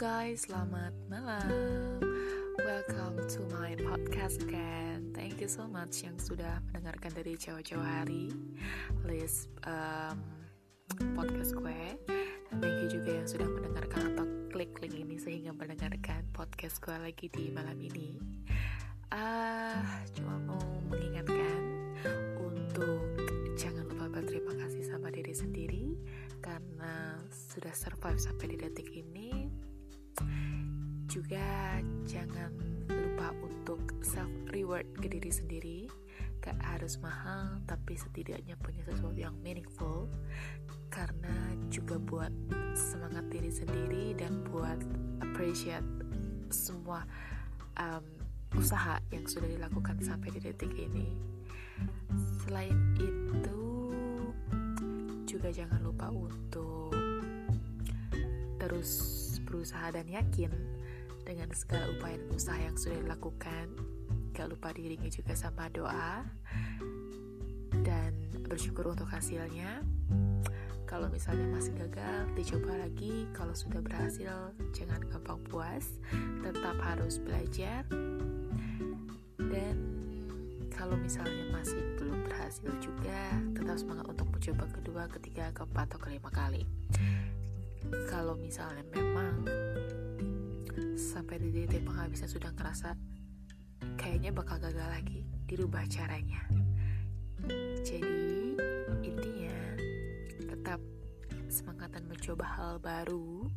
selamat malam. Welcome to my podcast again. Thank you so much yang sudah mendengarkan dari jauh-jauh hari list um, podcast gue. Dan thank you juga yang sudah mendengarkan atau klik link ini sehingga mendengarkan podcast gue lagi di malam ini. Ah, uh, cuma mau mengingatkan untuk jangan lupa berterima kasih sama diri sendiri karena sudah survive sampai di detik ini juga jangan lupa untuk self reward ke diri sendiri. Gak harus mahal tapi setidaknya punya sesuatu yang meaningful. Karena juga buat semangat diri sendiri dan buat appreciate semua um, usaha yang sudah dilakukan sampai di detik ini. Selain itu juga jangan lupa untuk terus berusaha dan yakin dengan segala upaya dan usaha yang sudah dilakukan. Gak lupa diiringi juga sama doa dan bersyukur untuk hasilnya. Kalau misalnya masih gagal dicoba lagi. Kalau sudah berhasil jangan gampang puas. Tetap harus belajar. Dan kalau misalnya masih belum berhasil juga tetap semangat untuk mencoba kedua, ketiga, keempat, atau kelima kali kalau misalnya memang sampai di titik penghabisan sudah ngerasa kayaknya bakal gagal lagi dirubah caranya. Jadi intinya tetap semangat dan mencoba hal baru.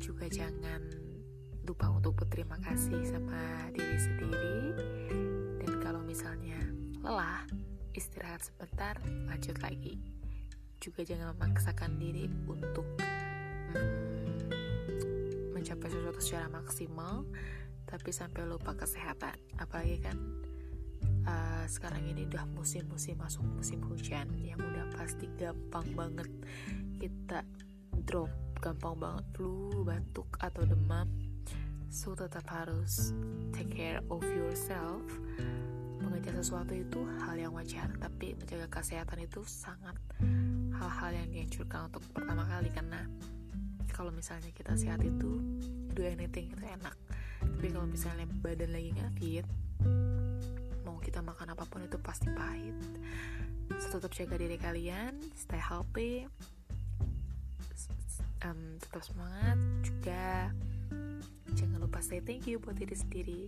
Juga jangan lupa untuk berterima kasih sama diri sendiri. Dan kalau misalnya lelah istirahat sebentar lanjut lagi. Juga jangan memaksakan diri untuk mencapai sesuatu secara maksimal tapi sampai lupa kesehatan. Apalagi kan uh, sekarang ini udah musim-musim masuk musim hujan yang udah pasti gampang banget kita drop gampang banget flu batuk atau demam. So tetap harus take care of yourself. Mengejar sesuatu itu hal yang wajar tapi menjaga kesehatan itu sangat hal-hal yang dianjurkan untuk pertama kali karena kalau misalnya kita sehat itu do anything itu enak. Tapi kalau misalnya badan lagi nggak mau kita makan apa pun itu pasti pahit. So, tetap jaga diri kalian stay healthy um, tetap semangat juga jangan lupa say thank you buat diri sendiri.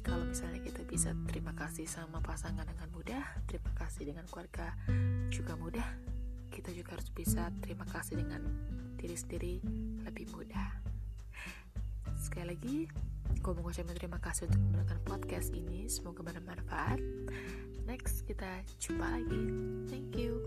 Kalau misalnya kita bisa terima kasih sama pasangan dengan mudah terima kasih dengan keluarga juga mudah kita juga harus bisa terima kasih dengan diri sendiri lebih mudah. Sekali lagi, gue mau ngucapin terima kasih untuk mendengarkan podcast ini. Semoga bermanfaat. Next, kita jumpa lagi. Thank you.